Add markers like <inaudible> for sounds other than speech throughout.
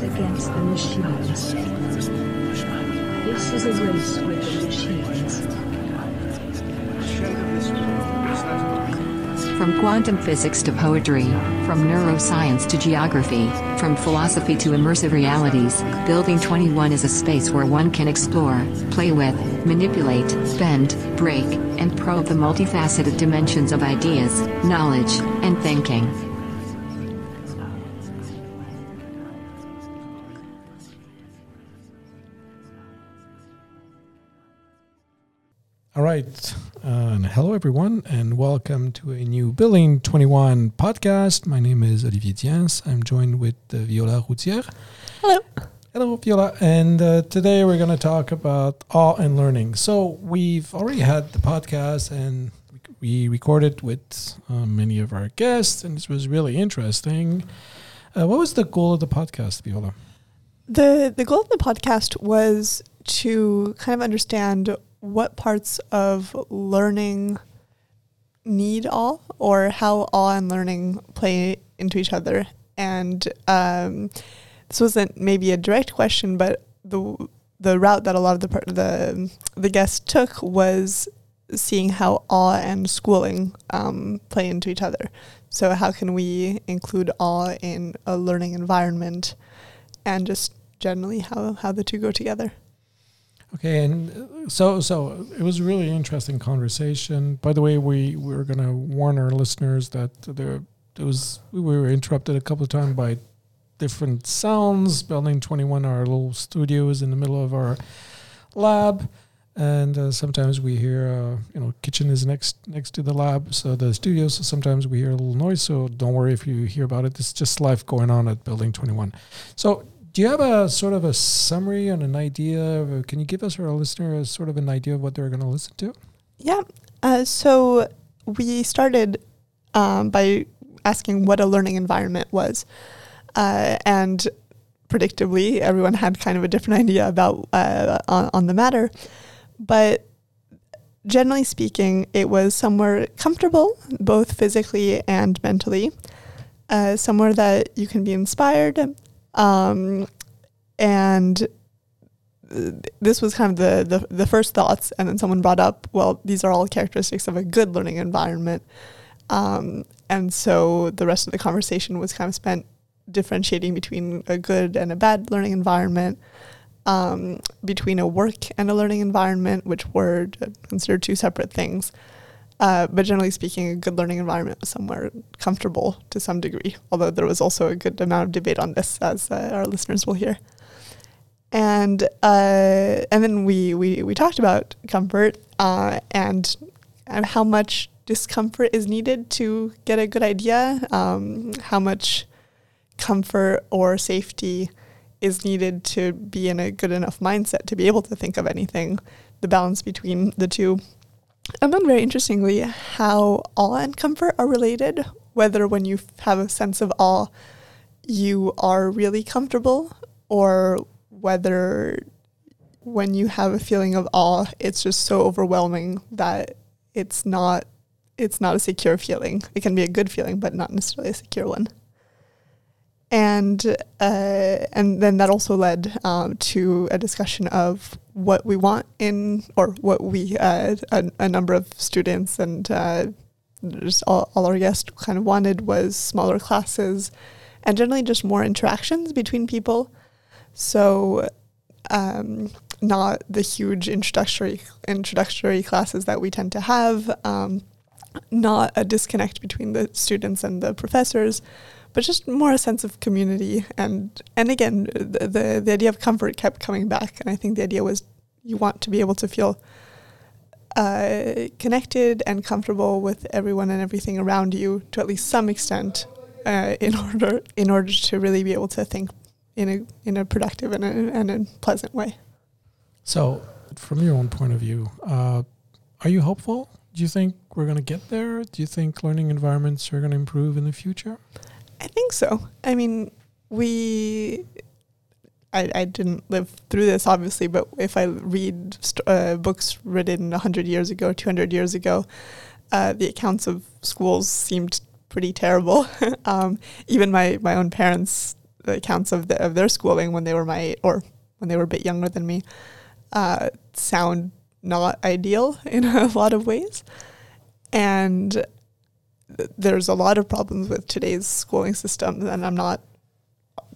race against the machines. This is a race with the machines. From quantum physics to poetry, from neuroscience to geography, from philosophy to immersive realities, Building 21 is a space where one can explore, play with, manipulate, bend, break, and probe the multifaceted dimensions of ideas, knowledge, and thinking. Right. Uh, hello, everyone, and welcome to a new Building 21 podcast. My name is Olivier Dyens. I'm joined with uh, Viola Routier. Hello. Hello, Viola. And uh, today we're going to talk about awe and learning. So, we've already had the podcast and we recorded with uh, many of our guests, and this was really interesting. Uh, what was the goal of the podcast, Viola? The the goal of the podcast was to kind of understand what parts of learning need awe or how awe and learning play into each other. And um, this wasn't maybe a direct question, but the the route that a lot of the the the guests took was seeing how awe and schooling um, play into each other. So how can we include awe in a learning environment, and just generally how how the two go together. Okay, and uh, so so it was a really interesting conversation. By the way, we we were going to warn our listeners that there it was we were interrupted a couple of times by different sounds. Building Twenty One, our little studio, is in the middle of our lab, and uh, sometimes we hear uh, you know kitchen is next next to the lab, so the studio. So sometimes we hear a little noise. So don't worry if you hear about it. It's just life going on at Building Twenty One. So do you have a sort of a summary and an idea? Can you give us our listener a sort of an idea of what they're going to listen to? Yeah. Uh, so we started um, by asking what a learning environment was, uh, and predictably, everyone had kind of a different <laughs> idea about uh, on, on the matter, but generally speaking, it was somewhere comfortable, both physically and mentally. Uh, somewhere that you can be inspired, um, and this was kind of the, the, the first thoughts, and then someone brought up, well, these are all characteristics of a good learning environment. Um, and so the rest of the conversation was kind of spent differentiating between a good and a bad learning environment, um, between a work and a learning environment, which were considered two separate things. Uh, but generally speaking, a good learning environment was somewhere comfortable to some degree, although there was also a good amount of debate on this, as uh, our listeners will hear. And uh, and then we, we, we talked about comfort uh, and, and how much discomfort is needed to get a good idea, um, how much comfort or safety is needed to be in a good enough mindset to be able to think of anything, the balance between the two I found very interestingly how awe and comfort are related. Whether when you have a sense of awe, you are really comfortable, or whether when you have a feeling of awe, it's just so overwhelming that it's not it's not a secure feeling. It can be a good feeling, but not necessarily a secure one and uh, and then that also led um, to a discussion of what we want in or what we uh, a, a, number of students and uh, just all, all our guests kind of wanted was smaller classes and generally just more interactions between people. So um, not the huge introductory introductory classes that we tend to have um, not a disconnect between the students and the professors but just more a sense of community and and again the, the, the idea of comfort kept coming back and I think the idea was you want to be able to feel uh, connected and comfortable with everyone and everything around you to at least some extent uh, in <laughs> order in order to really be able to think in a in a productive and a, and a pleasant way. So, from your own point of view, uh, are you hopeful? Do you think we're going to get there? Do you think learning environments are going to improve in the future? I think so. I mean, we. I, I didn't live through this, obviously, but if I read st- uh, books written 100 years ago, 200 years ago, uh, the accounts of schools seemed pretty terrible. <laughs> um, even my, my own parents accounts of the, of their schooling when they were my or when they were a bit younger than me uh, sound not ideal <laughs> in a lot of ways, and there's a lot of problems with today's schooling system, and I'm not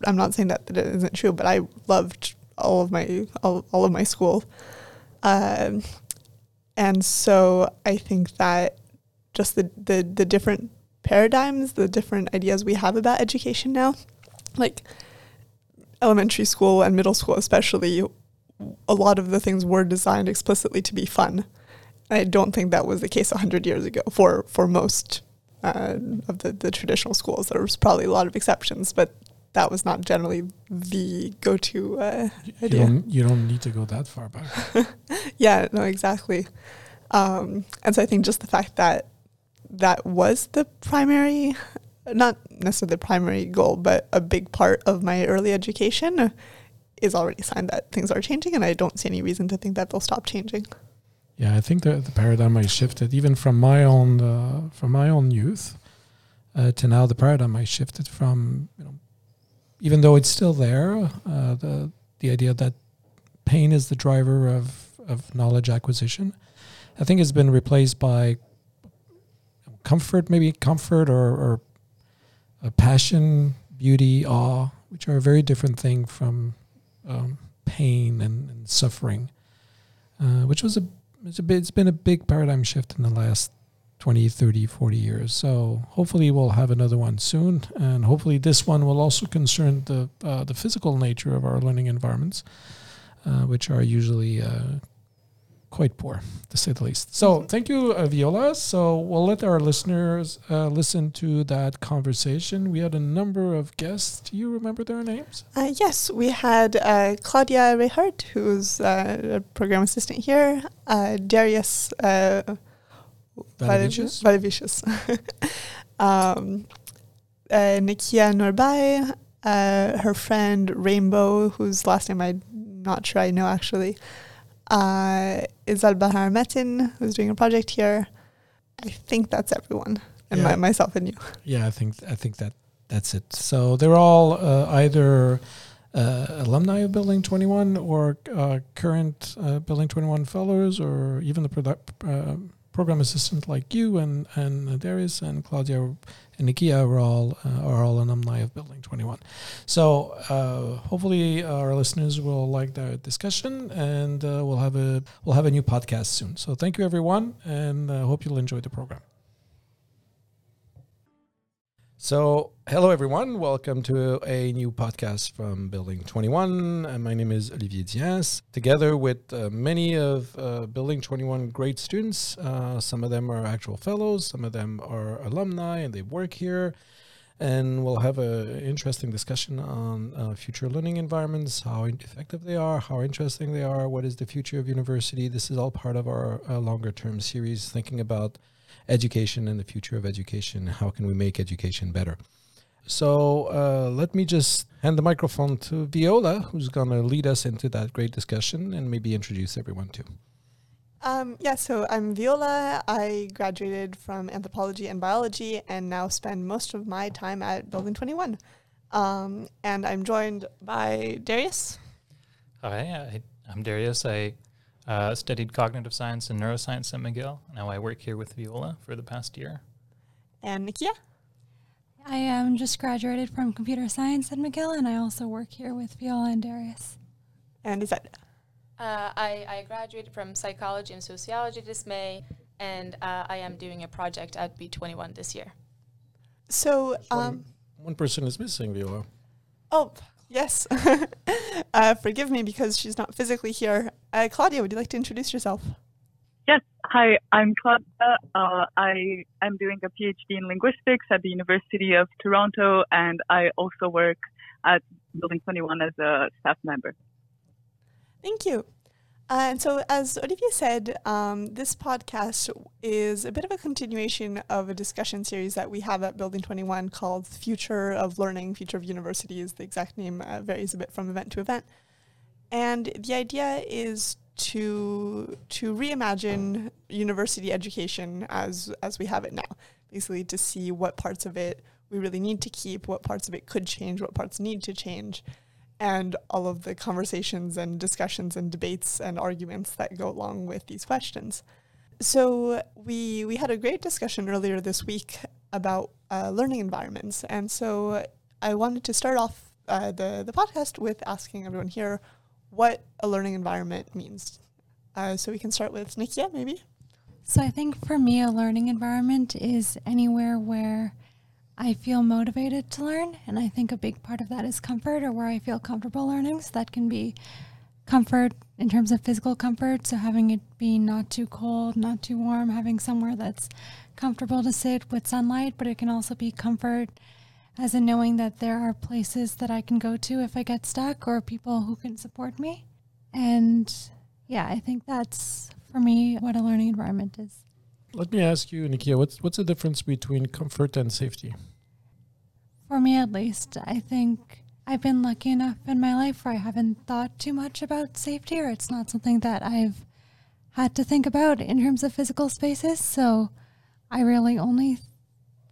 I'm not saying that, that it isn't true, but I loved all of my all, all of my school, um, and so I think that just the, the the different paradigms, the different ideas we have about education now, like elementary school and middle school especially, a lot of the things were designed explicitly to be fun. I don't think that was the case 100 years ago for, for most uh, of the, the traditional schools. There was probably a lot of exceptions, but that was not generally the go-to uh, You idea. don't, you don't need to go that far back. <laughs> Yeah, no, exactly. Um, and so I think just the fact that that was the primary, not necessarily the primary goal, but a big part of my early education is already a sign that things are changing, and I don't see any reason to think that they'll stop changing. Yeah, I think the, the paradigm has shifted even from my own uh, from my own youth uh, to now. The paradigm has shifted from you know, even though it's still there, uh, the the idea that pain is the driver of of knowledge acquisition, I think has been replaced by comfort, maybe comfort or, or a passion, beauty, awe, which are a very different thing from um, pain and, and suffering, uh, which was a it's a bit, it's been a big paradigm shift in the last 20 30 40 years. So hopefully we'll have another one soon and hopefully this one will also concern the uh, the physical nature of our learning environments uh, which are usually uh, quite poor to say the least. So thank you uh, viola. So we'll let our listeners uh, listen to that conversation. We had a number of guests. Do you remember their names? Uh, yes, we had uh, Claudia Rehart, who's uh, a program assistant here, uh, Darius uh, Valavicius? Valavicius, <laughs> um, uh, Nikia Norbai, uh, her friend Rainbow, whose last name I'm not sure I know actually, uh, Izal Bahar Metin, who's doing a project here. I think that's everyone, and Yeah. my, myself and you. Yeah, I think I think that that's it. So they're all uh, either uh, alumni of Building Twenty One or uh, current uh, Building Twenty One fellows, or even the product, uh, program assistant like you and and Darius and Claudia and Nikia are all uh, are all alumni of Building Twenty One. So uh, hopefully our listeners will like the discussion, and uh, we'll have a we'll have a new podcast soon. So thank you everyone, and I hope you'll enjoy the program. So, hello everyone. Welcome to a new podcast from Building 21. And my name is Olivier Dyens. Together with uh, many of uh, Building 21 great students, uh, some of them are actual fellows, some of them are alumni, and they work here. And we'll have an interesting discussion on uh, future learning environments, how effective they are, how interesting they are, what is the future of university. This is all part of our uh, longer term series, thinking about education and the future of education. How can we make education better? So uh, let me just hand the microphone to Viola, who's going to lead us into that great discussion and maybe introduce everyone too. Um, yeah, so I'm Viola. I graduated from anthropology and biology and now spend most of my time at Building 21. Um, and I'm joined by Darius. Hi, I, I'm Darius. I uh, studied cognitive science and neuroscience at McGill. Now I work here with Viola for the past year. And Nikia. I am just graduated from computer science at McGill, and I also work here with Viola and Darius. And Izette. Uh, I, I graduated from psychology and sociology this May, and uh, I am doing a project at B21 this year. So, um, One person is missing, Viola. oh, yes. <laughs> uh, forgive me because she's not physically here. Uh, Claudia, would you like to introduce yourself? Yes. Hi, I'm Claudia. Uh, I am doing a PhD in linguistics at the University of Toronto, and I also work at Building 21 as a staff member. Thank you. Uh, and so, as Olivier said, um, this podcast is a bit of a continuation of a discussion series that we have at Building 21 called Future of Learning, Future of Universities. The exact name uh, varies a bit from event to event. And the idea is to to reimagine university education as as we have it now. Basically, to see what parts of it we really need to keep, what parts of it could change, what parts need to change, and all of the conversations and discussions and debates and arguments that go along with these questions. So we we had a great discussion earlier this week about uh, learning environments, and so I wanted to start off uh, the the podcast with asking everyone here what a learning environment means. Uh, so we can start with Nikia, maybe. So I think for me, a learning environment is anywhere where I feel motivated to learn. And I think a big part of that is comfort or where I feel comfortable learning. So that can be comfort in terms of physical comfort. So having it be not too cold, not too warm, having somewhere that's comfortable to sit with sunlight, but it can also be comfort as in knowing that there are places that I can go to if I get stuck or people who can support me. And yeah, I think that's for me what a learning environment is. Let me ask you, Nikia, what's what's the difference between comfort and safety? For me, at least, I think I've been lucky enough in my life where I haven't thought too much about safety, or it's not something that I've had to think about in terms of physical spaces. So I really only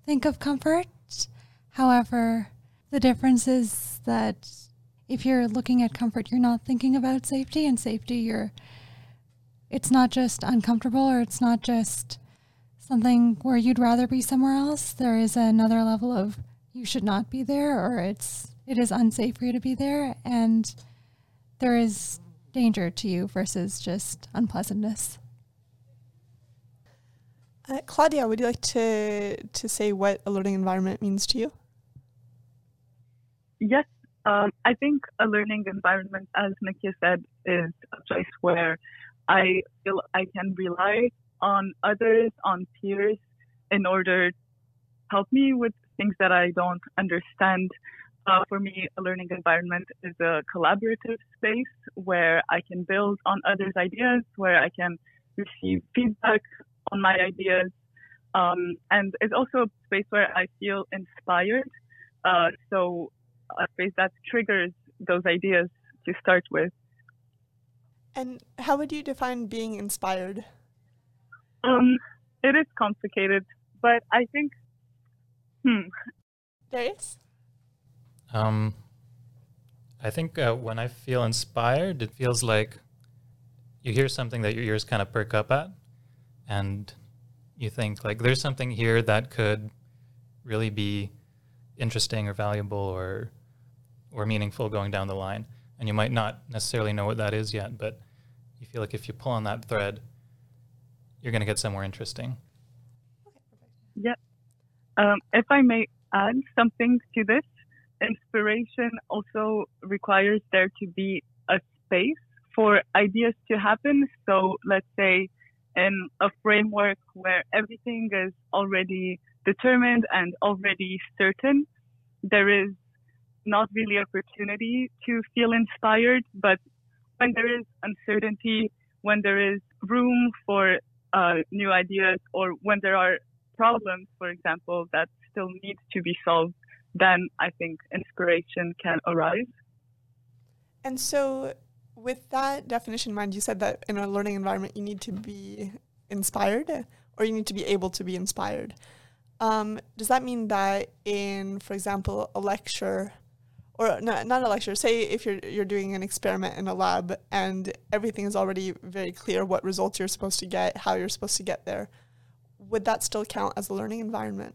think of comfort. However, the difference is that if you're looking at comfort, you're not thinking about safety, and safety, you're it's not just uncomfortable or it's not just something where you'd rather be somewhere else. There is another level of you should not be there or it's it is unsafe for you to be there and there is danger to you versus just unpleasantness. Uh, Claudia, would you like to to say what a learning environment means to you? Yes, um, I think a learning environment, as Nikia said, is a place where I feel I can rely on others, on peers, in order to help me with things that I don't understand. Uh, for me, a learning environment is a collaborative space where I can build on others' ideas, where I can receive feedback on my ideas. Um, and it's also a space where I feel inspired. Uh, so a space that triggers those ideas to start with. And how would you define being inspired? Um, it is complicated, but I think, hmm. Darius? Um, I think uh, when I feel inspired, it feels like you hear something that your ears kind of perk up at, and you think like there's something here that could really be interesting or valuable or or meaningful going down the line. And you might not necessarily know what that is yet, but you feel like if you pull on that thread, you're going to get somewhere interesting. Yep. Um, if I may add something to this, inspiration also requires there to be a space for ideas to happen. So let's say in a framework where everything is already determined and already certain, there is not really opportunity to feel inspired, but when there is uncertainty, when there is room for uh, new ideas, or when there are problems, for example, that still need to be solved, then I think inspiration can arise. And so, with that definition in mind, you said that in a learning environment, you need to be inspired or you need to be able to be inspired. Um, does that mean that in, for example, a lecture, or not, not a lecture, say if you're, you're doing an experiment in a lab and everything is already very clear what results you're supposed to get, how you're supposed to get there, would that still count as a learning environment?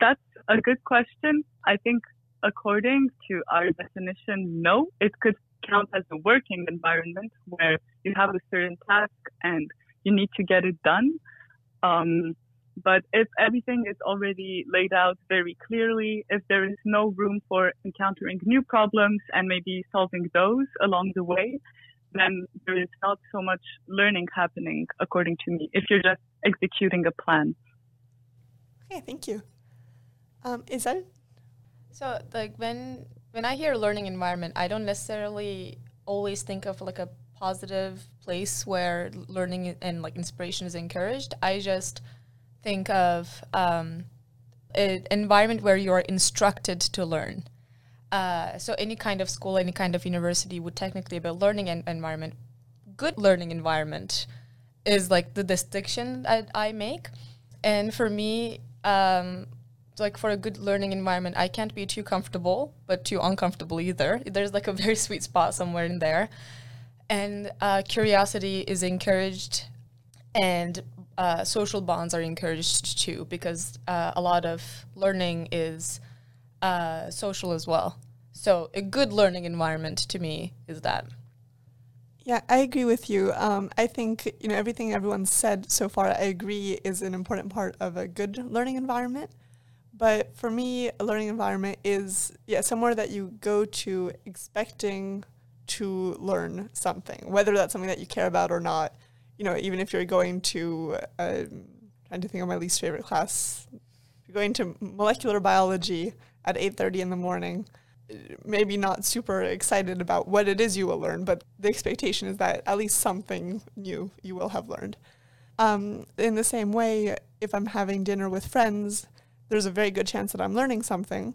That's a good question. I think according to our definition, no, it could count as a working environment where you have a certain task and you need to get it done. Um, but if everything is already laid out very clearly, if there is no room for encountering new problems and maybe solving those along the way, then there is not so much learning happening, according to me, if you're just executing a plan. Okay, thank you. Um, is that So like when when I hear learning environment, I don't necessarily always think of like a positive place where learning and like inspiration is encouraged. I just think of um, an environment where you're instructed to learn. Uh, so any kind of school, any kind of university would technically be a learning en- environment. Good learning environment is like the distinction that I make. And for me, um, like for a good learning environment, I can't be too comfortable, but too uncomfortable either. There's like a very sweet spot somewhere in there. And uh, curiosity is encouraged, and uh, social bonds are encouraged too, because uh, a lot of learning is uh, social as well. So, a good learning environment to me is that. Yeah, I agree with you. Um, I think you know everything everyone's said so far. I agree is an important part of a good learning environment. But for me, a learning environment is yeah somewhere that you go to expecting to learn something, whether that's something that you care about or not. You know, even if you're going to uh, trying to think of my least favorite class, you're going to molecular biology at 8:30 in the morning maybe not super excited about what it is you will learn, but the expectation is that at least something new you will have learned. Um, in the same way, if I'm having dinner with friends, there's a very good chance that I'm learning something,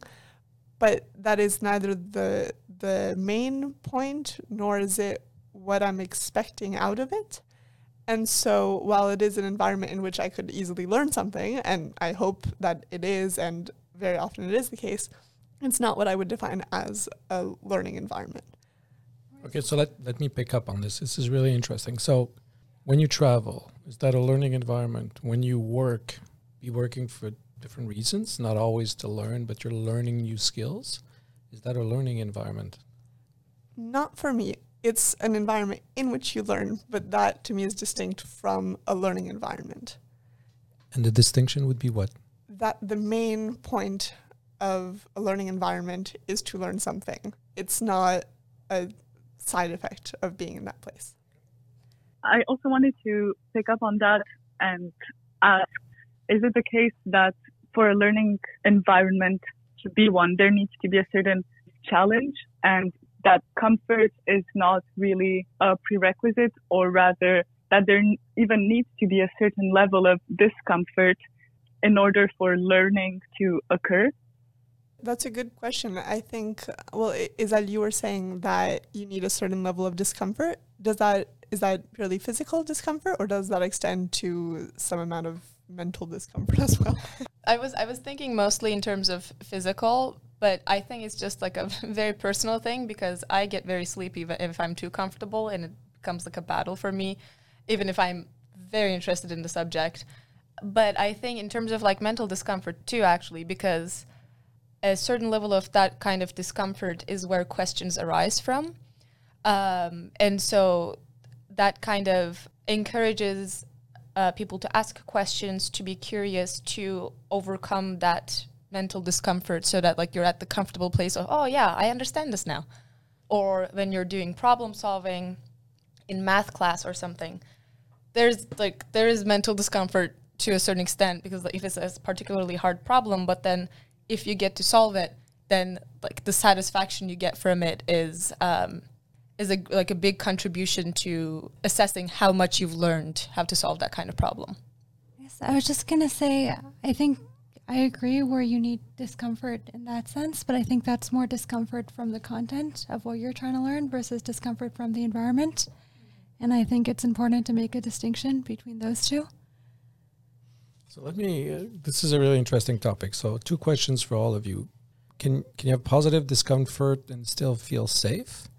but that is neither the the main point nor is it what I'm expecting out of it. And so, while it is an environment in which I could easily learn something, and I hope that it is, and very often it is the case, it's not what I would define as a learning environment. Okay, so let, let me pick up on this. This is really interesting. So, when you travel, is that a learning environment? When you work, be working for different reasons, not always to learn, but you're learning new skills. Is that a learning environment? Not for me. It's an environment in which you learn, but that to me is distinct from a learning environment. And the distinction would be what? That the main point of a learning environment is to learn something. It's not a side effect of being in that place. I also wanted to pick up on that and ask is it the case that for a learning environment to be one, there needs to be a certain challenge and that comfort is not really a prerequisite or rather that there even needs to be a certain level of discomfort in order for learning to occur? That's a good question. I think, well, Isel you were saying that you need a certain level of discomfort? Does that is that purely physical discomfort, or does that extend to some amount of mental discomfort as well? <laughs> I was I was thinking mostly in terms of physical, but I think it's just like a <laughs> very personal thing because I get very sleepy if I'm too comfortable, and it becomes like a battle for me, even if I'm very interested in the subject. But I think in terms of like mental discomfort too, actually, because a certain level of that kind of discomfort is where questions arise from. Um, and so that kind of encourages uh, people to ask questions, to be curious, to overcome that mental discomfort so that like you're at the comfortable place of, oh yeah, I understand this now. Or when you're doing problem solving in math class or something, there's like there is mental discomfort to a certain extent because if it's a particularly hard problem, but then if you get to solve it, then like the satisfaction you get from it is um, is a like a big contribution to assessing how much you've learned how to solve that kind of problem. Yes, I was just gonna say I think I agree where you need discomfort in that sense, but I think that's more discomfort from the content of what you're trying to learn versus discomfort from the environment. And I think it's important to make a distinction between those two. So let me. Uh, this is a really interesting topic. So two questions for all of you: Can can you have positive discomfort and still feel safe?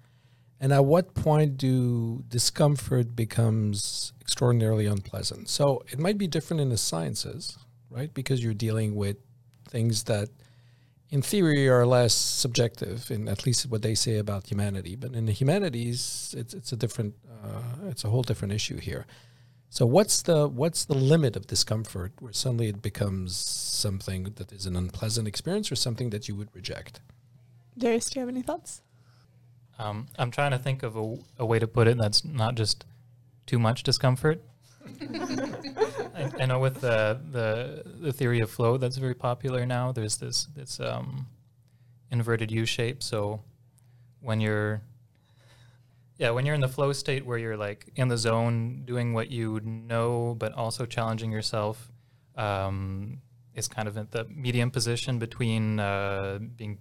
And at what point do discomfort becomes extraordinarily unpleasant? So it might be different in the sciences, right? Because you're dealing with things that, in theory, are less subjective, in at least what they say about humanity. But in the humanities, it's it's a different, uh, it's a whole different issue here. So what's the what's the limit of discomfort where suddenly it becomes something that is an unpleasant experience or something that you would reject? Darius, do you have any thoughts? Um, I'm trying to think of a, a, way to put it that's not just too much discomfort. I, I, know with the, the the theory of flow that's very popular now. There's this this um, inverted U shape. So when you're yeah, when you're in the flow state where you're like in the zone, doing what you know, but also challenging yourself, um, is kind of at the medium position between uh, being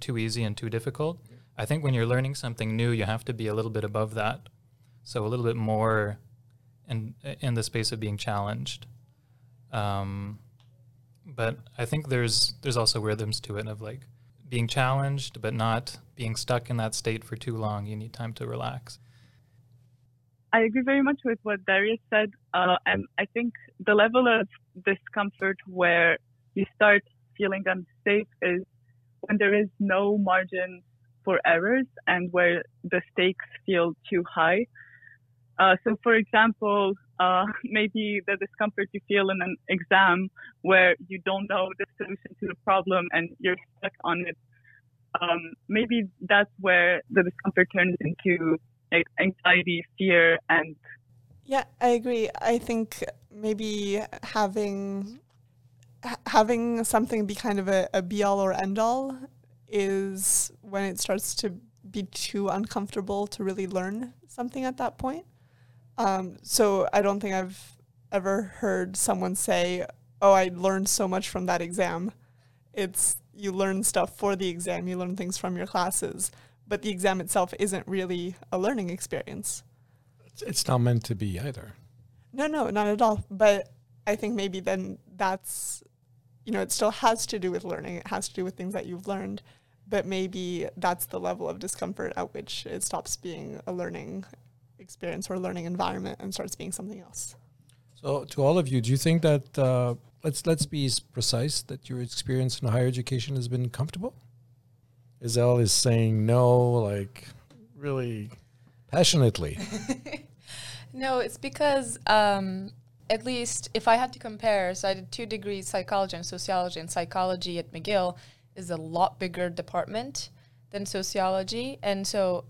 too easy and too difficult. I think when you're learning something new, you have to be a little bit above that, so a little bit more in in the space of being challenged. Um, but I think there's there's also rhythms to it of like being challenged, but not being stuck in that state for too long. You need time to relax. I agree very much with what Darius said, uh, and I think the level of discomfort where you start feeling unsafe is when there is no margin for errors and where the stakes feel too high. Uh, so, for example, uh, <laughs> maybe the discomfort you feel in an exam where you don't know the solution to the problem and you're stuck on it. Um, maybe that's where the discomfort turns into anxiety, fear, and. Yeah, I agree. I think maybe having having something be kind of a, a be all or end all is when it starts to be too uncomfortable to really learn something at that point. Um, so I don't think I've ever heard someone say, "Oh, I learned so much from that exam." It's you learn stuff for the exam, you learn things from your classes, but the exam itself isn't really a learning experience. It's, it's not meant to be either. No, no, not at all. But I think maybe then that's, you know, it still has to do with learning. It has to do with things that you've learned, but maybe that's the level of discomfort at which it stops being a learning experience or a learning environment and starts being something else. So, to all of you, do you think that uh, let's let's be precise that your experience in higher education has been comfortable? Isel is saying no, like really passionately. <laughs> no, it's because um, at least if I had to compare, so I did two degrees psychology and sociology, and psychology at McGill is a lot bigger department than sociology, and so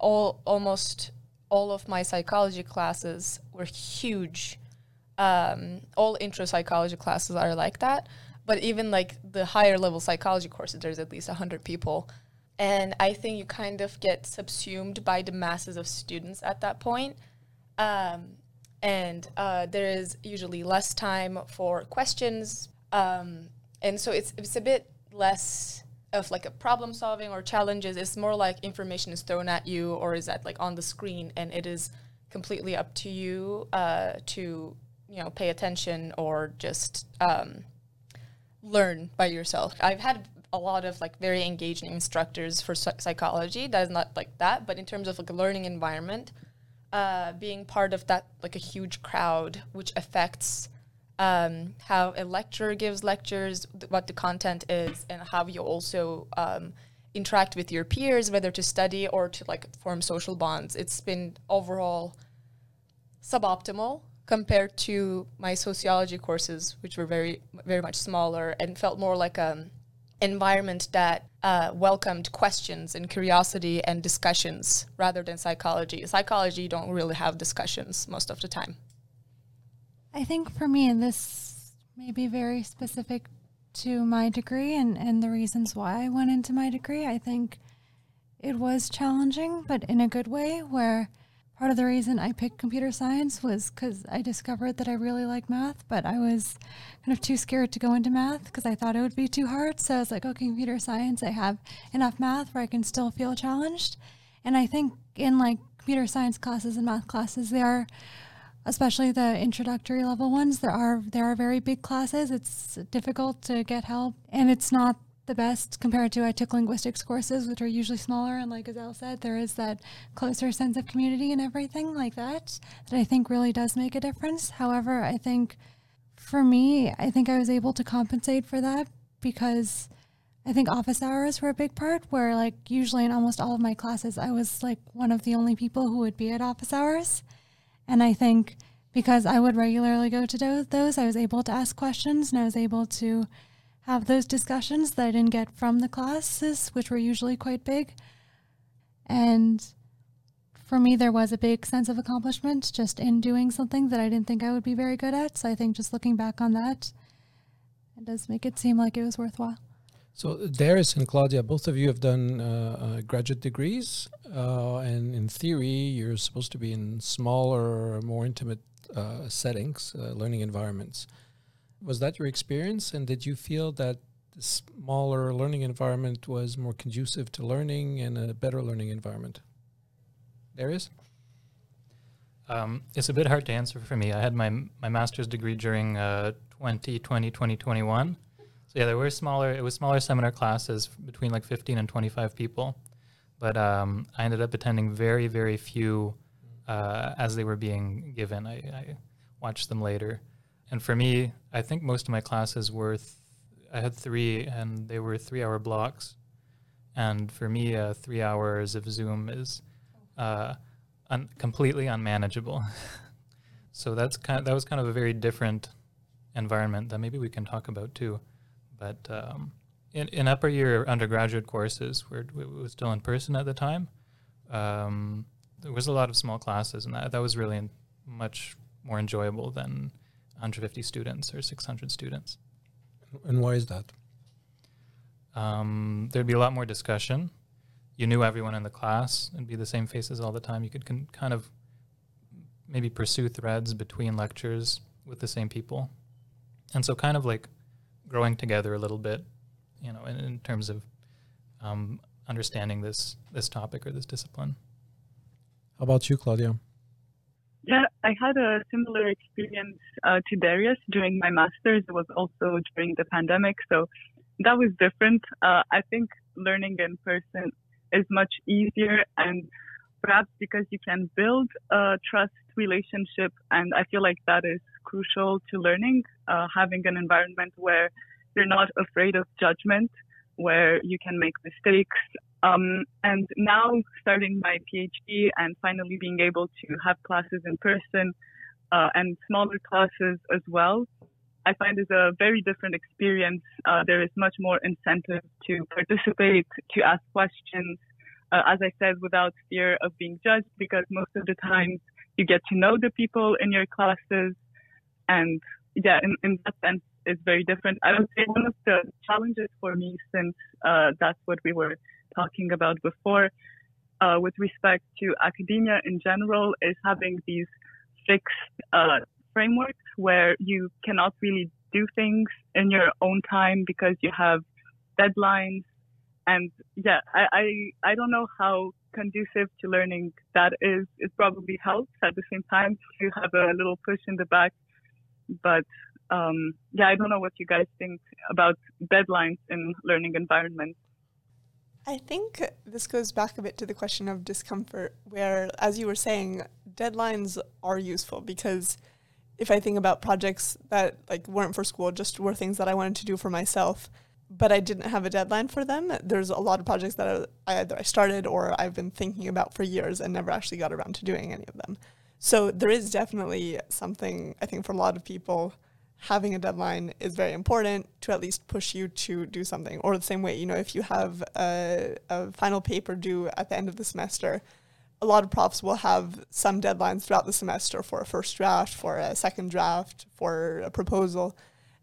all almost all of my psychology classes were huge. Um, all intro psychology classes are like that, but even like the higher level psychology courses, there's at least 100 people. And I think you kind of get subsumed by the masses of students at that point. Um, and uh, there is usually less time for questions. Um, and so it's, it's a bit less of like a problem solving or challenges. It's more like information is thrown at you or is that like on the screen and it is completely up to you uh, to, you know, pay attention or just um, learn by yourself. I've had a lot of like very engaging instructors for psychology that is not like that, but in terms of like a learning environment, uh, being part of that like a huge crowd, which affects um, how a lecturer gives lectures, th- what the content is, and how you also um, interact with your peers, whether to study or to like form social bonds. It's been overall suboptimal compared to my sociology courses, which were very, very much smaller and felt more like an environment that uh, welcomed questions and curiosity and discussions rather than psychology. Psychology, you don't really have discussions most of the time. I think for me, this may be very specific to my degree and, and the reasons why I went into my degree. I think it was challenging, but in a good way, where part of the reason I picked computer science was because I discovered that I really like math, but I was kind of too scared to go into math because I thought it would be too hard. So I was like, okay, computer science, I have enough math where I can still feel challenged. And I think in like computer science classes and math classes, they are especially the introductory level ones there are there are very big classes it's difficult to get help and it's not the best compared to I took linguistics courses, which are usually smaller. And like Isel said, there is that closer sense of community and everything like that, that I think really does make a difference. However, I think for me, I think I was able to compensate for that because I think office hours were a big part where like usually in almost all of my classes, I was like one of the only people who would be at office hours. And I think because I would regularly go to those, I was able to ask questions and I was able to have those discussions that I didn't get from the classes, which were usually quite big. And for me, there was a big sense of accomplishment just in doing something that I didn't think I would be very good at. So I think just looking back on that, it does make it seem like it was worthwhile. So Darius and Claudia, both of you have done uh, uh, graduate degrees, uh, and in theory, you're supposed to be in smaller, more intimate uh, settings, uh, learning environments. Was that your experience? And did you feel that the smaller learning environment was more conducive to learning and a better learning environment? There is? Um, it's a bit hard to answer for me. I had my my master's degree during uh, 2020, 2021. So yeah, there were smaller. It was smaller seminar classes between like 15 and 25 people, but um, I ended up attending very very few uh, as they were being given. I, I watched them later, and for me, I think most of my classes were. Th- I had three, and they were three-hour blocks, and for me, uh, three hours of Zoom is. Uh, un- completely unmanageable. <laughs> so that's kind of, that was kind of a very different environment that maybe we can talk about too. But um, in, in upper year undergraduate courses, where it was still in person at the time, um, there was a lot of small classes, and that, that was really much more enjoyable than 150 students or 600 students. And why is that? Um, there'd be a lot more discussion you knew everyone in the class and be the same faces all the time. You could con- kind of maybe pursue threads between lectures with the same people. And so kind of like growing together a little bit, you know, in, in terms of um, understanding this this topic or this discipline. How about you, Claudia? Yeah, I had a similar experience uh, to Darius during my master's. It was also during the pandemic, so that was different. Uh, I think learning in person is much easier and perhaps because you can build a trust relationship and i feel like that is crucial to learning uh, having an environment where you're not afraid of judgment where you can make mistakes um, and now starting my phd and finally being able to have classes in person uh, and smaller classes as well I find is a very different experience. Uh, there is much more incentive to participate, to ask questions, uh, as I said, without fear of being judged, because most of the times you get to know the people in your classes. And yeah, in, in that sense, it's very different. I would say one of the challenges for me, since uh, that's what we were talking about before, uh, with respect to academia in general, is having these fixed uh, frameworks where you cannot really do things in your own time because you have deadlines. And yeah, I, I, I don't know how conducive to learning that is. It probably helps at the same time to have a little push in the back. But um, yeah, I don't know what you guys think about deadlines in learning environments. I think this goes back a bit to the question of discomfort, where, as you were saying, deadlines are useful because if I think about projects that like weren't for school, just were things that I wanted to do for myself, but I didn't have a deadline for them. There's a lot of projects that I, either I started or I've been thinking about for years and never actually got around to doing any of them. So there is definitely something I think for a lot of people having a deadline is very important to at least push you to do something. Or the same way, you know, if you have a, a final paper due at the end of the semester, a lot of profs will have some deadlines throughout the semester for a first draft, for a second draft, for a proposal.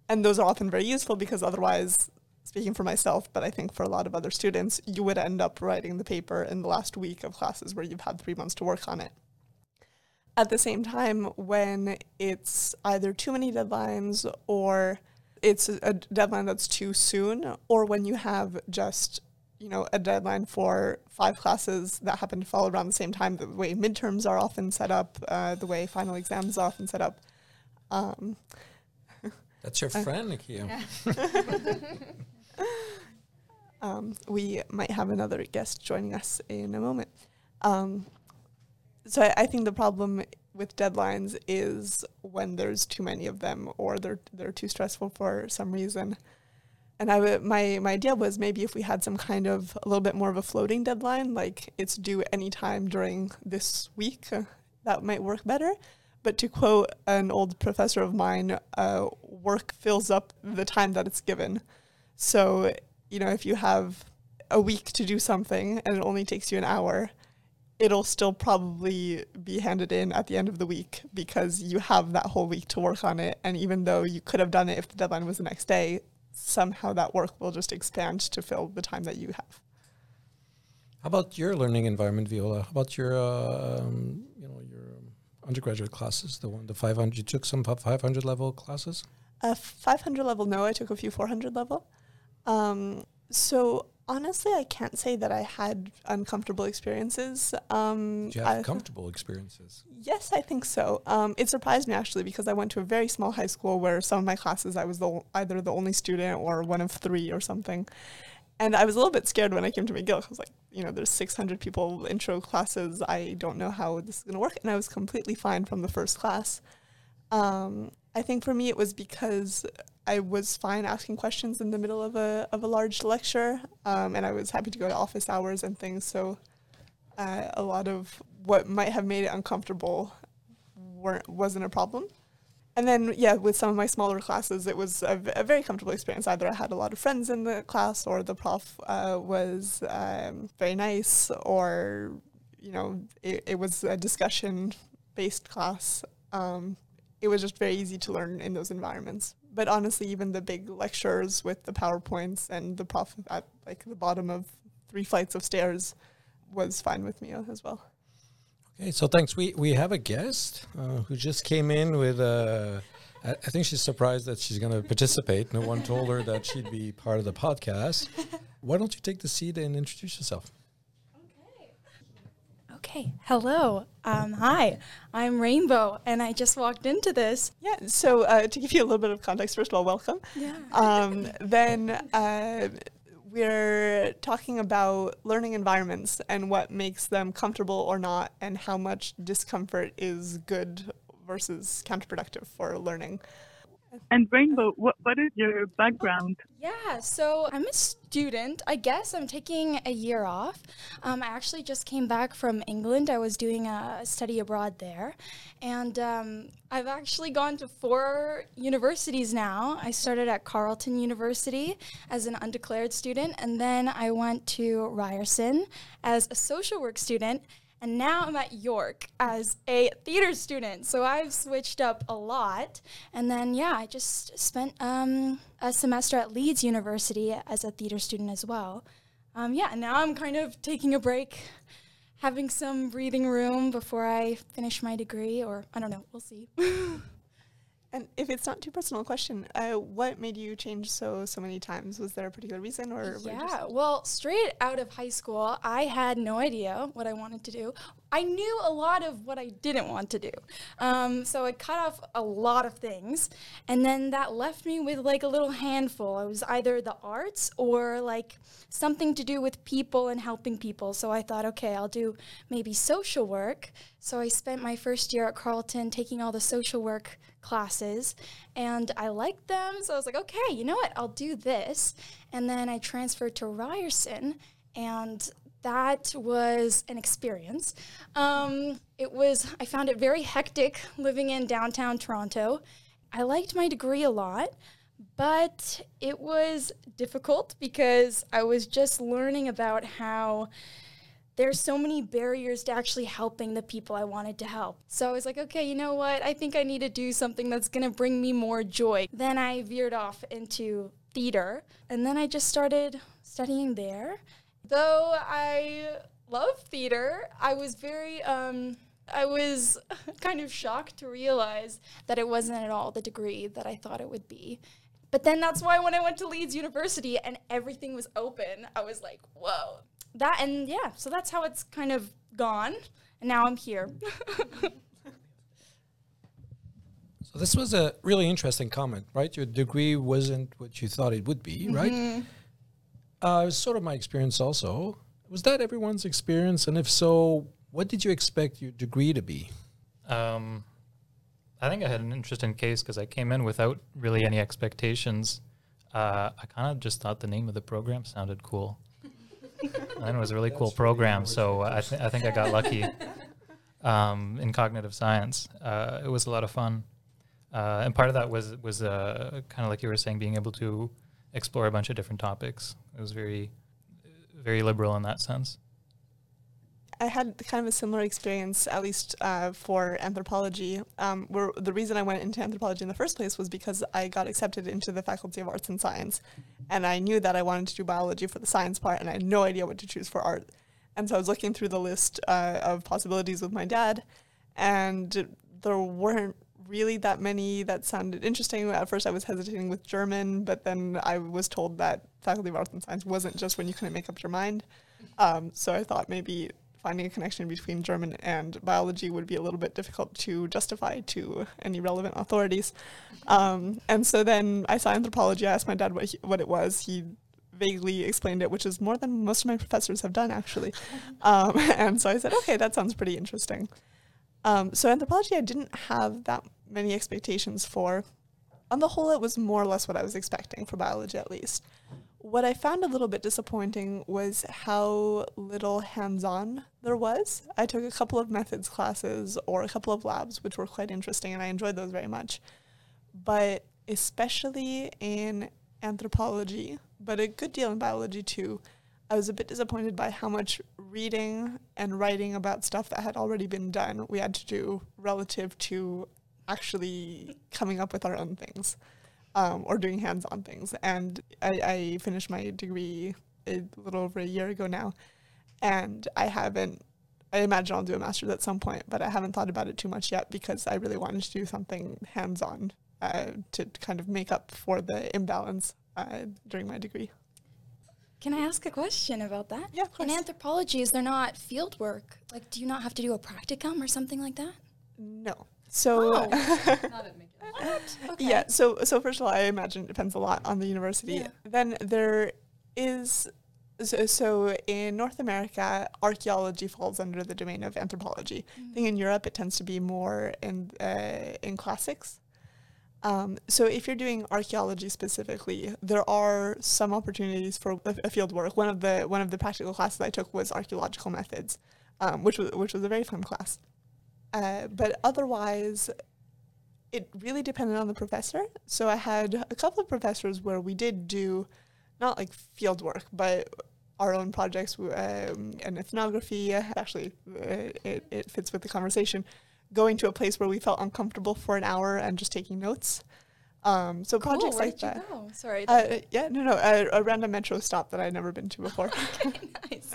And those are often very useful because otherwise, speaking for myself, but I think for a lot of other students, you would end up writing the paper in the last week of classes where you've had three months to work on it. At the same time, when it's either too many deadlines or it's a deadline that's too soon, or when you have just you know a deadline for five classes that happen to fall around the same time the way midterms are often set up uh, the way final exams are often set up um, that's your uh, friend Nikia. Yeah. <laughs> um, we might have another guest joining us in a moment um, so I, I think the problem with deadlines is when there's too many of them or they're they're too stressful for some reason and I w- my my idea was maybe if we had some kind of a little bit more of a floating deadline, like it's due anytime during this week, uh, that might work better. But to quote an old professor of mine, uh, work fills up the time that it's given. So you know, if you have a week to do something and it only takes you an hour, it'll still probably be handed in at the end of the week because you have that whole week to work on it. And even though you could have done it if the deadline was the next day, somehow that work will just expand to fill the time that you have. How about your learning environment, Viola? How about your, uh, um, you know, your undergraduate classes? The one, the 500. You took some 500 level classes. Uh, 500 level, no. I took a few 400 level. Um, so Honestly, I can't say that I had uncomfortable experiences. Um, Do you have I- comfortable experiences? Yes, I think so. Um, it surprised me actually because I went to a very small high school where some of my classes I was the, either the only student or one of three or something. And I was a little bit scared when I came to McGill. I was like, you know, there's 600 people intro classes. I don't know how this is going to work. And I was completely fine from the first class. Um, I think for me it was because I was fine asking questions in the middle of a of a large lecture, um, and I was happy to go to office hours and things. So uh, a lot of what might have made it uncomfortable weren't wasn't a problem. And then yeah, with some of my smaller classes, it was a very comfortable experience. Either I had a lot of friends in the class, or the prof uh, was um, very nice, or you know, it, it was a discussion based class. Um, it was just very easy to learn in those environments. But honestly, even the big lectures with the PowerPoints and the prof at like the bottom of three flights of stairs was fine with me as well. Okay, so thanks. We we have a guest uh, who just came in with a. I I think she's surprised that she's going to participate. No one told her that she'd be part of the podcast. Why don't you take the seat and introduce yourself? Okay. Hello. Um, hi. I'm Rainbow, and I just walked into this. Yeah. So uh, to give you a little bit of context, first of all, welcome. Yeah. Um, <laughs> then uh, we're talking about learning environments and what makes them comfortable or not, and how much discomfort is good versus counterproductive for learning. And Rainbow, what, what is your background? Yeah. So I'm a student. I guess I'm taking a year off. Um, I actually just came back from England. I was doing a study abroad there, and um, I've actually gone to four universities now. I started at Carleton University as an undeclared student, and then I went to Ryerson as a social work student. And now I'm at York as a theater student. So I've switched up a lot. And then, yeah, I just spent um, a semester at Leeds University as a theater student as well. Um, yeah, and now I'm kind of taking a break, having some breathing room before I finish my degree, or I don't know, we'll see. <laughs> And if it's not too personal a question, uh, what made you change so so many times? Was there a particular reason, or Yeah, well, straight out of high school, I had no idea what I wanted to do. I knew a lot of what I didn't want to do. Um, so I cut off a lot of things. And then that left me with like a little handful. It was either the arts or like something to do with people and helping people. So I thought, okay, I'll do maybe social work. So I spent my first year at Carleton taking all the social work classes and I liked them. So I was like, okay, you know what? I'll do this. And then I transferred to Ryerson and that was an experience. Um, it was, I found it very hectic living in downtown Toronto. I liked my degree a lot, but it was difficult because I was just learning about how there's so many barriers to actually helping the people I wanted to help. So I was like, okay, you know what? I think I need to do something that's going to bring me more joy. Then I veered off into theater, and then I just started studying there. Though I love theater, I was very um I was <laughs> kind of shocked to realize that it wasn't at all the degree that I thought it would be. But then that's why when I went to Leeds University and everything was open, I was like, whoa. That and yeah, so that's how it's kind of gone. And now I'm here. <laughs> So this was a really interesting comment, right? Your degree wasn't what you thought it would be, right? Uh, it was sort of my experience also. Was that everyone's experience? And if so, what did you expect your degree to be? Um, I think I had an interesting case because I came in without really any expectations. Uh, I kind of just thought the name of the program sounded cool. <laughs> and it was a really cool program, so I, th- I think I got lucky um, in cognitive science. Uh, it was a lot of fun, uh, and part of that was was uh, kind of like you were saying, being able to explore a bunch of different topics. It was very very liberal in that sense. I had kind of a similar experience, at least uh, for anthropology. Um, where the reason I went into anthropology in the first place was because I got accepted into the Faculty of Arts and Science, and I knew that I wanted to do biology for the science part, and I had no idea what to choose for art. And so I was looking through the list uh, of possibilities with my dad, and there weren't really that many that sounded interesting. At first, I was hesitating with German, but then I was told that Faculty of Arts and Science wasn't just when you couldn't make up your mind. Um, so I thought maybe finding a connection between German and biology would be a little bit difficult to justify to any relevant authorities. Um, and so then I saw anthropology. I asked my dad what he, what it was. He vaguely explained it, which is more than most of my professors have done actually. <laughs> Um, <laughs> and so I said, okay, that sounds pretty interesting. Um, so anthropology, I didn't have that many expectations for. On the whole, it was more or less what I was expecting for biology, at least. What I found a little bit disappointing was how little hands-on there was. I took a couple of methods classes or a couple of labs, which were quite interesting, and I enjoyed those very much. But especially in anthropology, but a good deal in biology too, I was a bit disappointed by how much reading and writing about stuff that had already been done we had to do relative to actually coming up with our own things um, or doing hands on things. And I, I finished my degree a little over a year ago now, and I haven't. I imagine I'll do a master's at some point, but I haven't thought about it too much yet because I really wanted to do something hands on uh, to kind of make up for the imbalance uh, during my degree. Can I ask a question about that? Yeah, of In anthropology, is there not field work? Like, do you not have to do a practicum or something like that? No. So Oh. <laughs> Okay. yeah, so so first of all, I imagine it depends a lot on the university. Yeah. Then there is so, so in North America, archaeology falls under the domain of anthropology. I think in Europe it tends to be more in uh, in classics. Um, so if you're doing archaeology specifically, there are some opportunities for a, a field work. One of the one of the practical classes I took was archaeological methods, um, which was which was a very fun class. Uh, but otherwise, it really depended on the professor. So I had a couple of professors where we did do not like field work, but our own projects um, and ethnography. Actually, uh, it, it fits with the conversation. Going to a place where we felt uncomfortable for an hour and just taking notes. Um, so Cool. projects like did you that. Sorry. Uh, yeah, no, no, a, a random metro stop that I'd never been to before. <laughs> okay, nice.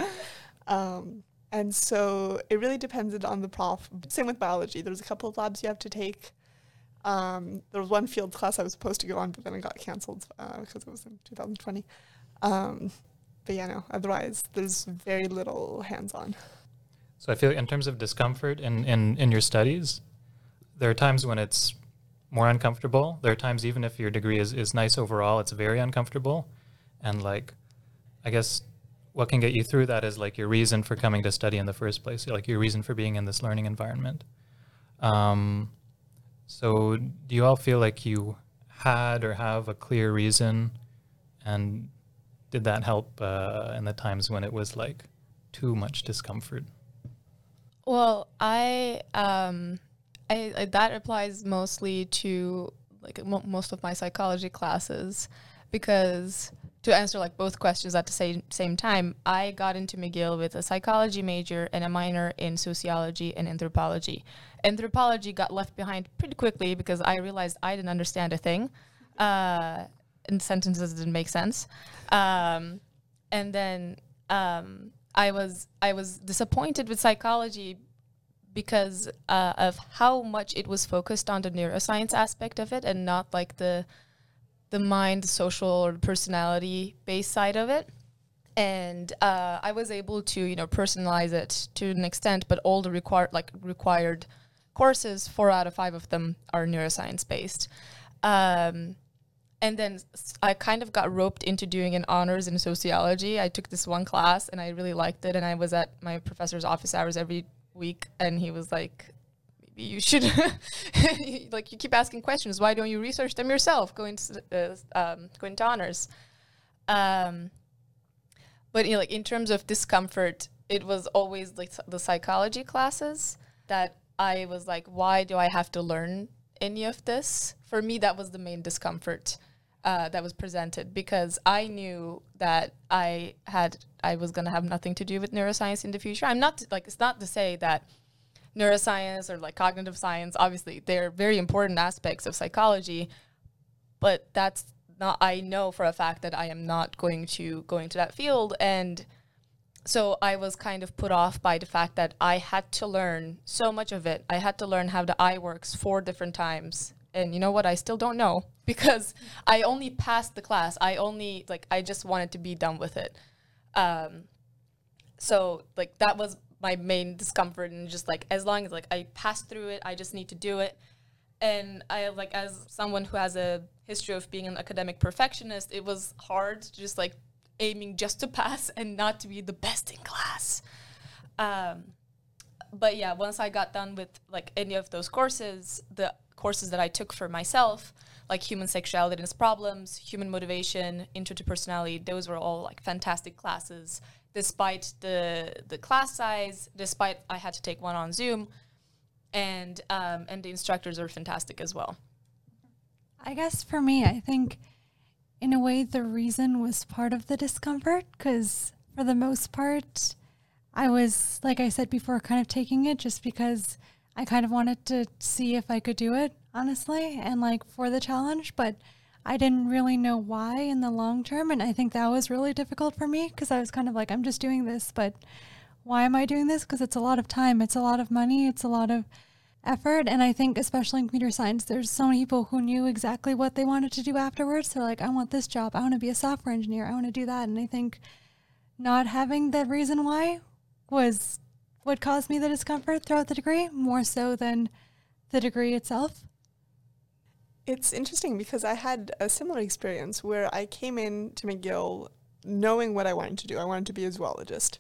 Um, and so it really depended on the prof. Same with biology. There's a couple of labs you have to take. Um, there was one field class I was supposed to go on, but then it got canceled uh, because it was in 2020. Um, but yeah, no. Otherwise, there's very little hands-on. So I feel in terms of discomfort in, in, in your studies, there are times when it's more uncomfortable. There are times even if your degree is, is nice overall, it's very uncomfortable. And like I guess what can get you through that is like your reason for coming to study in the first place, like your reason for being in this learning environment. Um, so do you all feel like you had or have a clear reason and did that help uh, in the times when it was like too much discomfort? Well, I um, I, I that applies mostly to like mo- most of my psychology classes because to answer like both questions at the same same time, I got into McGill with a psychology major and a minor in sociology and anthropology. Anthropology got left behind pretty quickly because I realized I didn't understand a thing, uh, and sentences didn't make sense. Um, and then um, I was I was disappointed with psychology because uh, of how much it was focused on the neuroscience aspect of it and not like the the mind, social or personality based side of it. And uh, I was able to you know personalize it to an extent, but all the required like required courses, four out of five of them are neuroscience based. Um, and then I kind of got roped into doing an honors in sociology. I took this one class and I really liked it, and I was at my professor's office hours every week, and he was like, "Maybe you should, <laughs> like, you keep asking questions. Why don't you research them yourself? Go into uh, um, go into honors." Um, but you know, like in terms of discomfort, it was always like the psychology classes that I was like, why do I have to learn any of this? For me, that was the main discomfort uh, that was presented because I knew that I had I was gonna have nothing to do with neuroscience in the future. I'm not like it's not to say that neuroscience or like cognitive science, obviously, they're very important aspects of psychology, but that's not. I know for a fact that I am not going to go into that field and so I was kind of put off by the fact that I had to learn so much of it. I had to learn how the eye works four different times. And you know what? I still don't know <laughs> because I only passed the class. I only, like, I just wanted to be done with it. Um, so, like, that was my main discomfort. And just like, as long as, like, I passed through it, I just need to do it. And I, like, as someone who has a history of being an academic perfectionist, it was hard just, like, aiming just to <laughs> pass and not to be the best in class. Um, but yeah, once I got done with like any of those courses, the courses that I took for myself, like human sexuality and its problems, human motivation, interpersonality, those were all like fantastic classes. Despite the the class size, despite I had to take one on Zoom, and um, and the instructors are fantastic as well. I guess for me, I think in a way the reason was part of the discomfort because for the most part, I was, like I said before, kind of taking it just because I kind of wanted to see if I could do it, honestly, and like for the challenge, but I didn't really know why in the long term. And I think that was really difficult for me because I was kind of like, I'm just doing this, but why am I doing this? Because it's a lot of time, it's a lot of money, it's a lot of effort. And I think, especially in computer science, there's so many people who knew exactly what they wanted to do afterwards. They're like, I want this job, I want to be a software engineer, I want to do that. And I think not having that reason why was what caused me the discomfort throughout the degree, more so than the degree itself. It's interesting because I had a similar experience where I came in to McGill knowing what I wanted to do. I wanted to be a zoologist.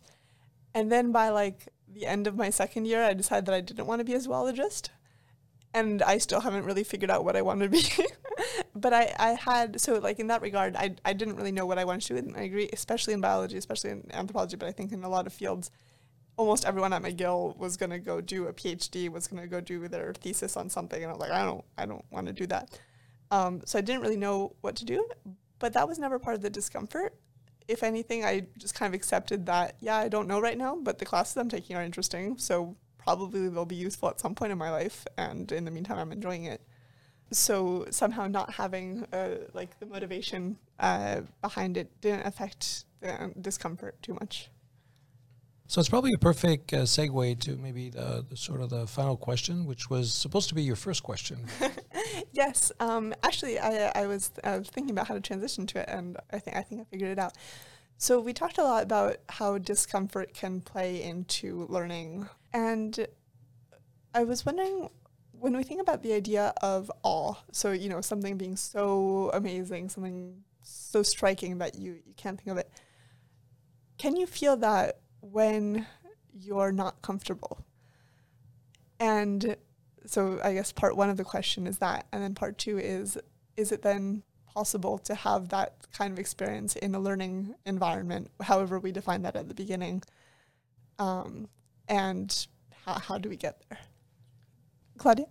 And then by like the end of my second year, I decided that I didn't want to be a zoologist. And I still haven't really figured out what I want to be. <laughs> but I, I had, so like in that regard, I, I didn't really know what I wanted to do. And I agree, especially in biology, especially in anthropology, but I think in a lot of fields, almost everyone at McGill was going to go do a PhD, was going to go do their thesis on something. And I was like, I don't, I don't want to do that. Um, so I didn't really know what to do, but that was never part of the discomfort if anything, I just kind of accepted that, yeah, I don't know right now, but the classes I'm taking are interesting. So probably they'll be useful at some point in my life. And in the meantime, I'm enjoying it. So somehow not having uh, like the motivation uh, behind it didn't affect the discomfort too much. So it's probably a perfect uh, segue to maybe the, the, sort of the final question, which was supposed to be your first question. <laughs> yes, um, actually, I, I was was thinking about how to transition to it, and I think I think I figured it out. So we talked a lot about how discomfort can play into learning, and I was wondering when we think about the idea of awe. So you know, something being so amazing, something so striking that you you can't think of it. Can you feel that when you're not comfortable. And so I guess part one of the question is that. And then part two is is it then possible to have that kind of experience in a learning environment, however we define that at the beginning? Um, and how, how do we get there? Claudia?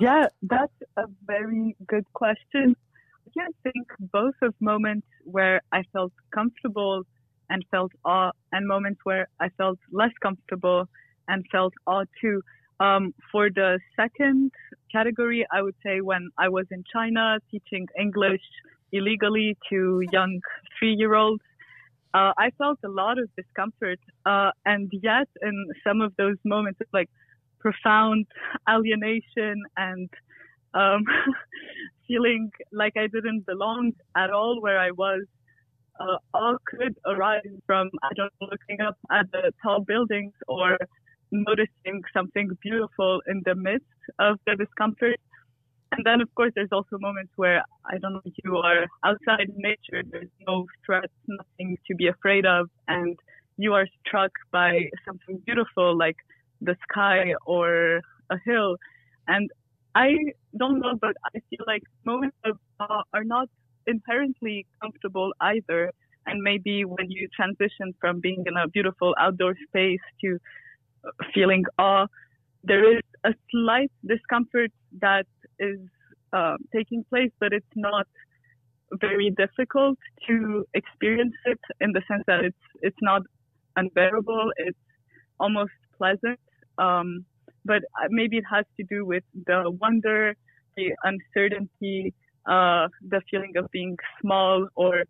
Yeah, that's a very good question. I can think both of moments where I felt comfortable and felt awe, and moments where I felt less comfortable and felt awe too. Um, for the second category, I would say when I was in China teaching English illegally to young three year olds, uh, I felt a lot of discomfort. Uh, and yet, in some of those moments of like profound <laughs> alienation and um, <laughs> feeling like I didn't belong at all where I was, uh, all could arise from, I don't know, looking up at the tall buildings or noticing something beautiful in the midst of the discomfort. And then, of course, there's also moments where, I don't know, you are outside nature, there's no threat, nothing to be afraid of, and you are struck by something beautiful like the sky or a hill. And I don't know, but I feel like moments of uh, are not inherently comfortable either. And maybe when you transition from being in a beautiful outdoor space to feeling awe, there is a slight discomfort that is uh, taking place, but it's not very difficult to experience it in the sense that it's it's not unbearable. It's almost pleasant. Um, but uh, maybe it has to do with the wonder, the uncertainty, uh, the feeling of being small or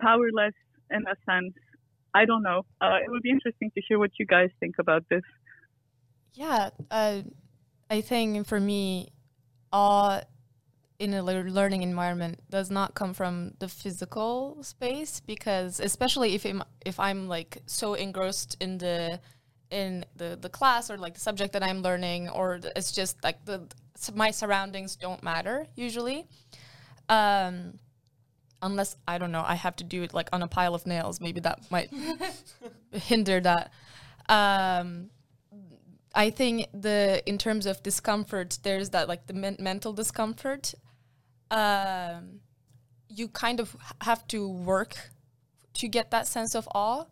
powerless in a sense. I don't know. Uh, it would be interesting to hear what you guys think about this. Yeah, uh, I think for me, awe in a learning environment does not come from the physical space because especially if I'm, if I'm like so engrossed in the in the the class or like the subject that I'm learning or it's just like the my surroundings don't matter usually um unless I don't know I have to do it like on a pile of nails maybe that might <laughs> hinder that um I think the in terms of discomfort, there's that like the men- mental discomfort. Um, you kind of have to work to get that sense of awe.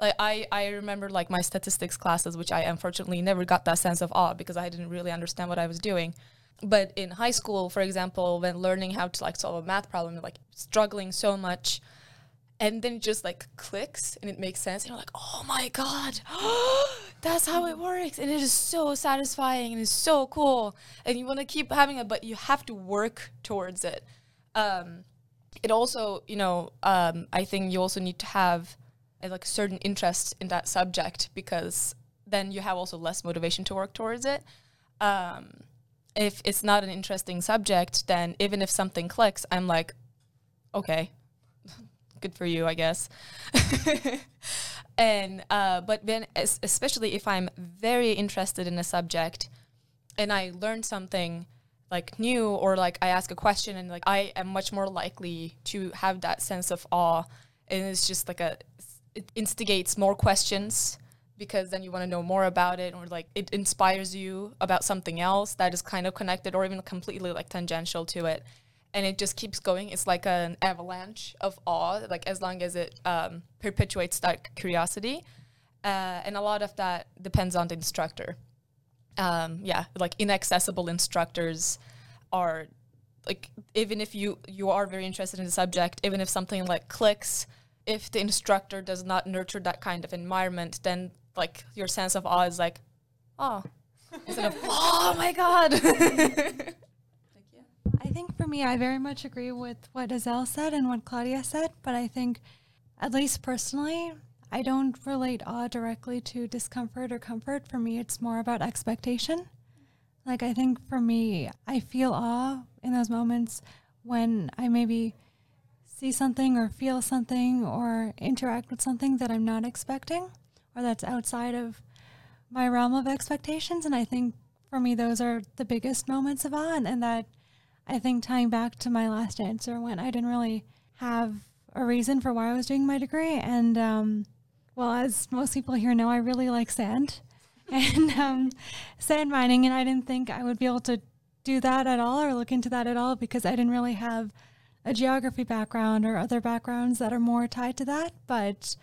Like I, I remember like my statistics classes, which I unfortunately never got that sense of awe because I didn't really understand what I was doing. But in high school, for example, when learning how to like solve a math problem, like struggling so much, and then it just like clicks and it makes sense and you're like oh my god <gasps> that's how it works and it is so satisfying and it's so cool and you want to keep having it but you have to work towards it. Um, it also you know um, i think you also need to have a like certain interest in that subject because then you have also less motivation to work towards it. Um, if it's not an interesting subject then even if something clicks i'm like okay <laughs> good for you, I guess. <laughs> and uh, but then, especially if I'm very interested in a subject, and I learn something like new, or like I ask a question, and like I am much more likely to have that sense of awe, and it's just like a it instigates more questions because then you want to know more about it or like it inspires you about something else that is kind of connected or even completely like tangential to it and it just keeps going. It's like an avalanche of awe, like as long as it um, perpetuates that curiosity. Uh, and a lot of that depends on the instructor. Um, yeah, like inaccessible instructors are like even if you you are very interested in the subject, even if something like clicks, if the instructor does not nurture that kind of environment, then like your sense of awe is like, oh, instead of oh my god. <laughs> I think for me, I very much agree with what Isel said and what Claudia said, but I think, at least personally, I don't relate awe directly to discomfort or comfort. For me, it's more about expectation. Like, I think for me, I feel awe in those moments when I maybe see something or feel something or interact with something that I'm not expecting or that's outside of my realm of expectations. And I think for me, those are the biggest moments of awe, and, that I think tying back to my last answer when I didn't really have a reason for why I was doing my degree. And um, well, as most people here know, I really like sand <laughs> and um, sand mining. And I didn't think I would be able to do that at all or look into that at all because I didn't really have a geography background or other backgrounds that are more tied to that. But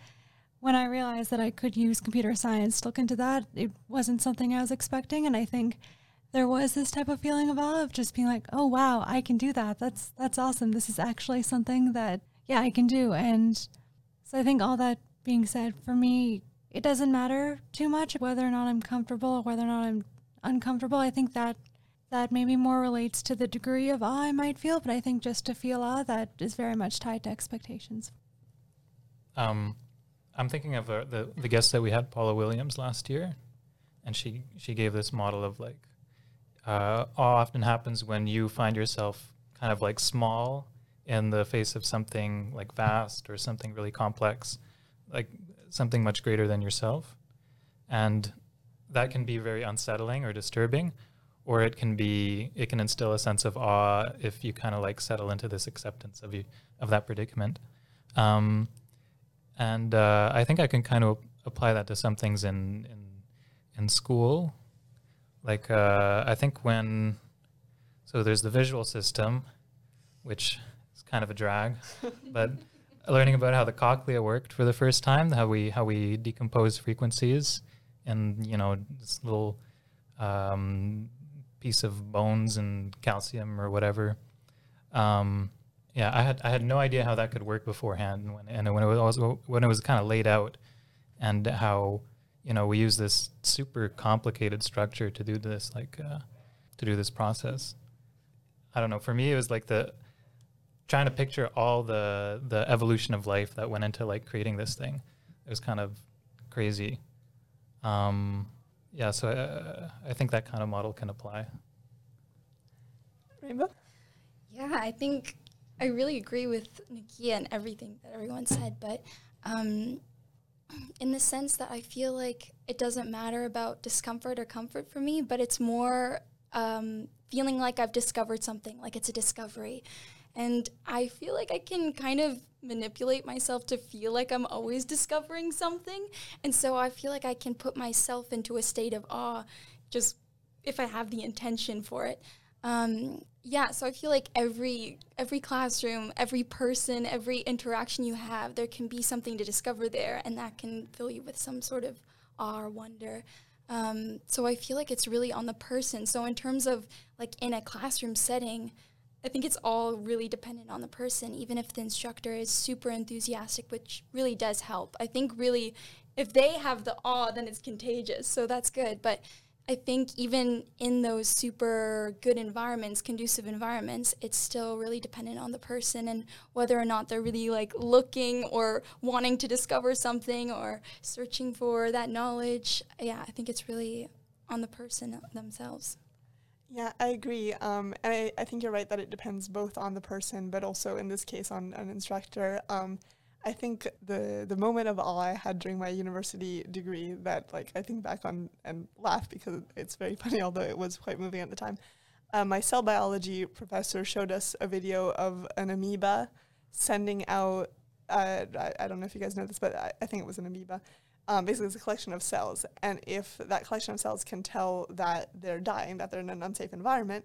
when I realized that I could use computer science to look into that, it wasn't something I was expecting. And I think there was this type of feeling of awe of just being like, oh wow, I can do that. That's that's awesome. This is actually something that yeah, I can do. And so I think all that being said, for me, it doesn't matter too much whether or not I'm comfortable or whether or not I'm uncomfortable. I think that that maybe more relates to the degree of awe I might feel, but I think just to feel awe that is very much tied to expectations. Um, I'm thinking of uh, the the guest that we had, Paula Williams, last year, and she she gave this model of like uh, awe often happens when you find yourself kind of like small in the face of something like vast or something really complex, like something much greater than yourself. And that can be very unsettling or disturbing, or it can be, it can instill a sense of awe if you kind of like settle into this acceptance of you, of that predicament. Um, and uh, I think I can kind of apply that to some things in, in, in school like uh, I think when so there's the visual system, which is kind of a drag, <laughs> but learning about how the cochlea worked for the first time, how we how we decompose frequencies, and you know this little um, piece of bones and calcium or whatever. Um, yeah, I had I had no idea how that could work beforehand, and when and when it was when it was kind of laid out, and how you know, we use this super complicated structure to do this, like, uh, to do this process. I don't know. For me, it was like the trying to picture all the the evolution of life that went into like creating this thing. it was kind of crazy. Um, yeah, so uh, I think that kind of model can apply. Rainbow? Yeah, I think I really agree with Nakia and everything that everyone said, but um, in the sense that I feel like it doesn't matter about discomfort or comfort for me, but it's more um, feeling like I've discovered something, like it's a discovery. And I feel like I can kind of manipulate myself to feel like I'm always discovering something. And so I feel like I can put myself into a state of awe just if I have the intention for it. Um, yeah, so I feel like every every classroom, every person, every interaction you have, there can be something to discover there, and that can fill you with some sort of awe or wonder. Um, so I feel like it's really on the person. So in terms of like in a classroom setting, I think it's all really dependent on the person, even if the instructor is super enthusiastic, which really does help. I think really, if they have the awe, then it's contagious. So that's good. But I think even in those super good environments, conducive environments, it's still really dependent on the person and whether or not they're really like looking or wanting to discover something or searching for that knowledge. Yeah, I think it's really on the person themselves. Yeah, I agree. Um, and I, I think you're right that it depends both on the person, but also in this case on an instructor. Um, I think the the moment of awe I had during my university degree that like I think back on and laugh because it's very <laughs> funny, although it was quite moving at the time. Uh, my cell biology professor showed us a video of an amoeba sending out. Uh, I, I, don't know if you guys know this, but I, I think it was an amoeba. Um, basically, it's a collection of cells, and if that collection of cells can tell that they're dying, that they're in an unsafe environment,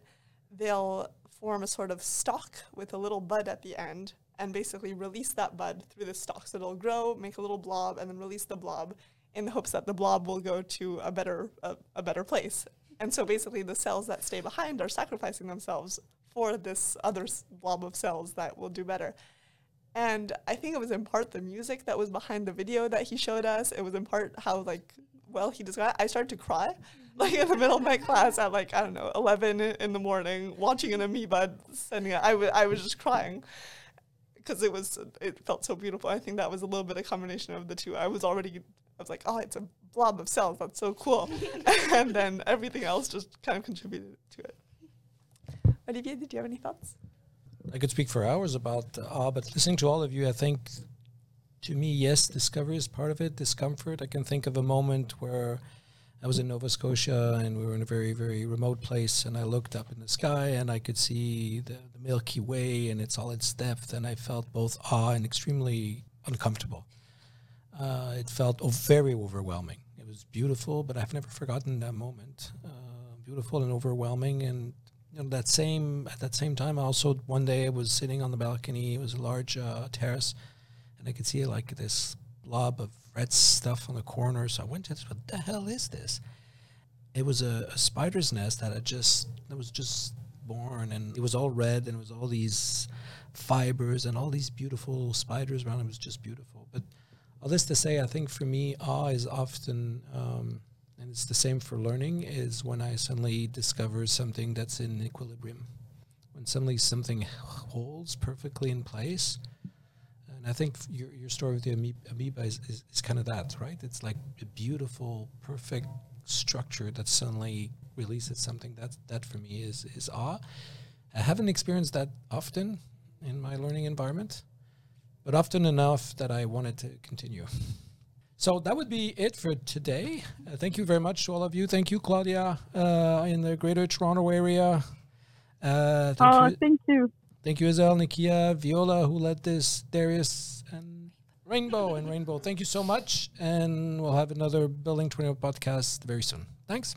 they'll form a sort of stalk with a little bud at the end and basically release that bud through the stalk. So it'll grow, make a little blob, and then release the blob in the hopes that the blob will go to a better a, a better place. And so basically, the cells that stay behind are sacrificing themselves for this other blob of cells that will do better. And I think it was in part the music that was behind the video that he showed us. It was in part how like well he described. I started to cry, <laughs> like in the middle of my class at like I don't know eleven in the morning, watching an amoeba sending it. I wa- I was just crying because it was it felt so beautiful. I think that was a little bit a combination of the two. I was already I was like, oh, it's a blob of cells. That's so cool, <laughs> and then everything else just kind of contributed to it. Olivier, did you have any thoughts? I could speak for hours about uh, but listening to all of you, I think to me, yes, discovery is part of it, discomfort. I can think of a moment where I was in Nova Scotia and we were in a very, very remote place, and I looked up in the sky and I could see the, the Milky Way and its all its depth, and I felt both awe and extremely uncomfortable. Uh, it felt oh, very overwhelming. It was beautiful, but I've never forgotten that moment. Uh, beautiful and overwhelming, and you know, that same at that same time, also one day I was sitting on the balcony. It was a large uh, terrace, and I could see like this blob of red stuff on the corner. So I went to this. What the hell is this? It was a, a spider's nest that had just that was just born, and it was all red, and it was all these fibers and all these beautiful spiders around. It was just beautiful. But all this to say, I think for me, awe is often. Um, and it's the same for learning is when i suddenly discover something that's in equilibrium when suddenly something holds perfectly in place and i think your, your story with the amoeba, is, is, is kind of that right it's like a beautiful perfect structure that suddenly releases something that that for me is is awe i haven't experienced that often in my learning environment but often enough that i wanted to continue <laughs> so that would be it for today. Uh, thank you very much to all of you. Thank you, Claudia, uh, in the Greater Toronto area. Uh, thank Oh, you, thank you. Thank you, Isel, Nikia, Viola, who led this, Darius, and Rainbow and Rainbow. Thank you so much, and we'll have another Building Twenty podcast very soon. Thanks.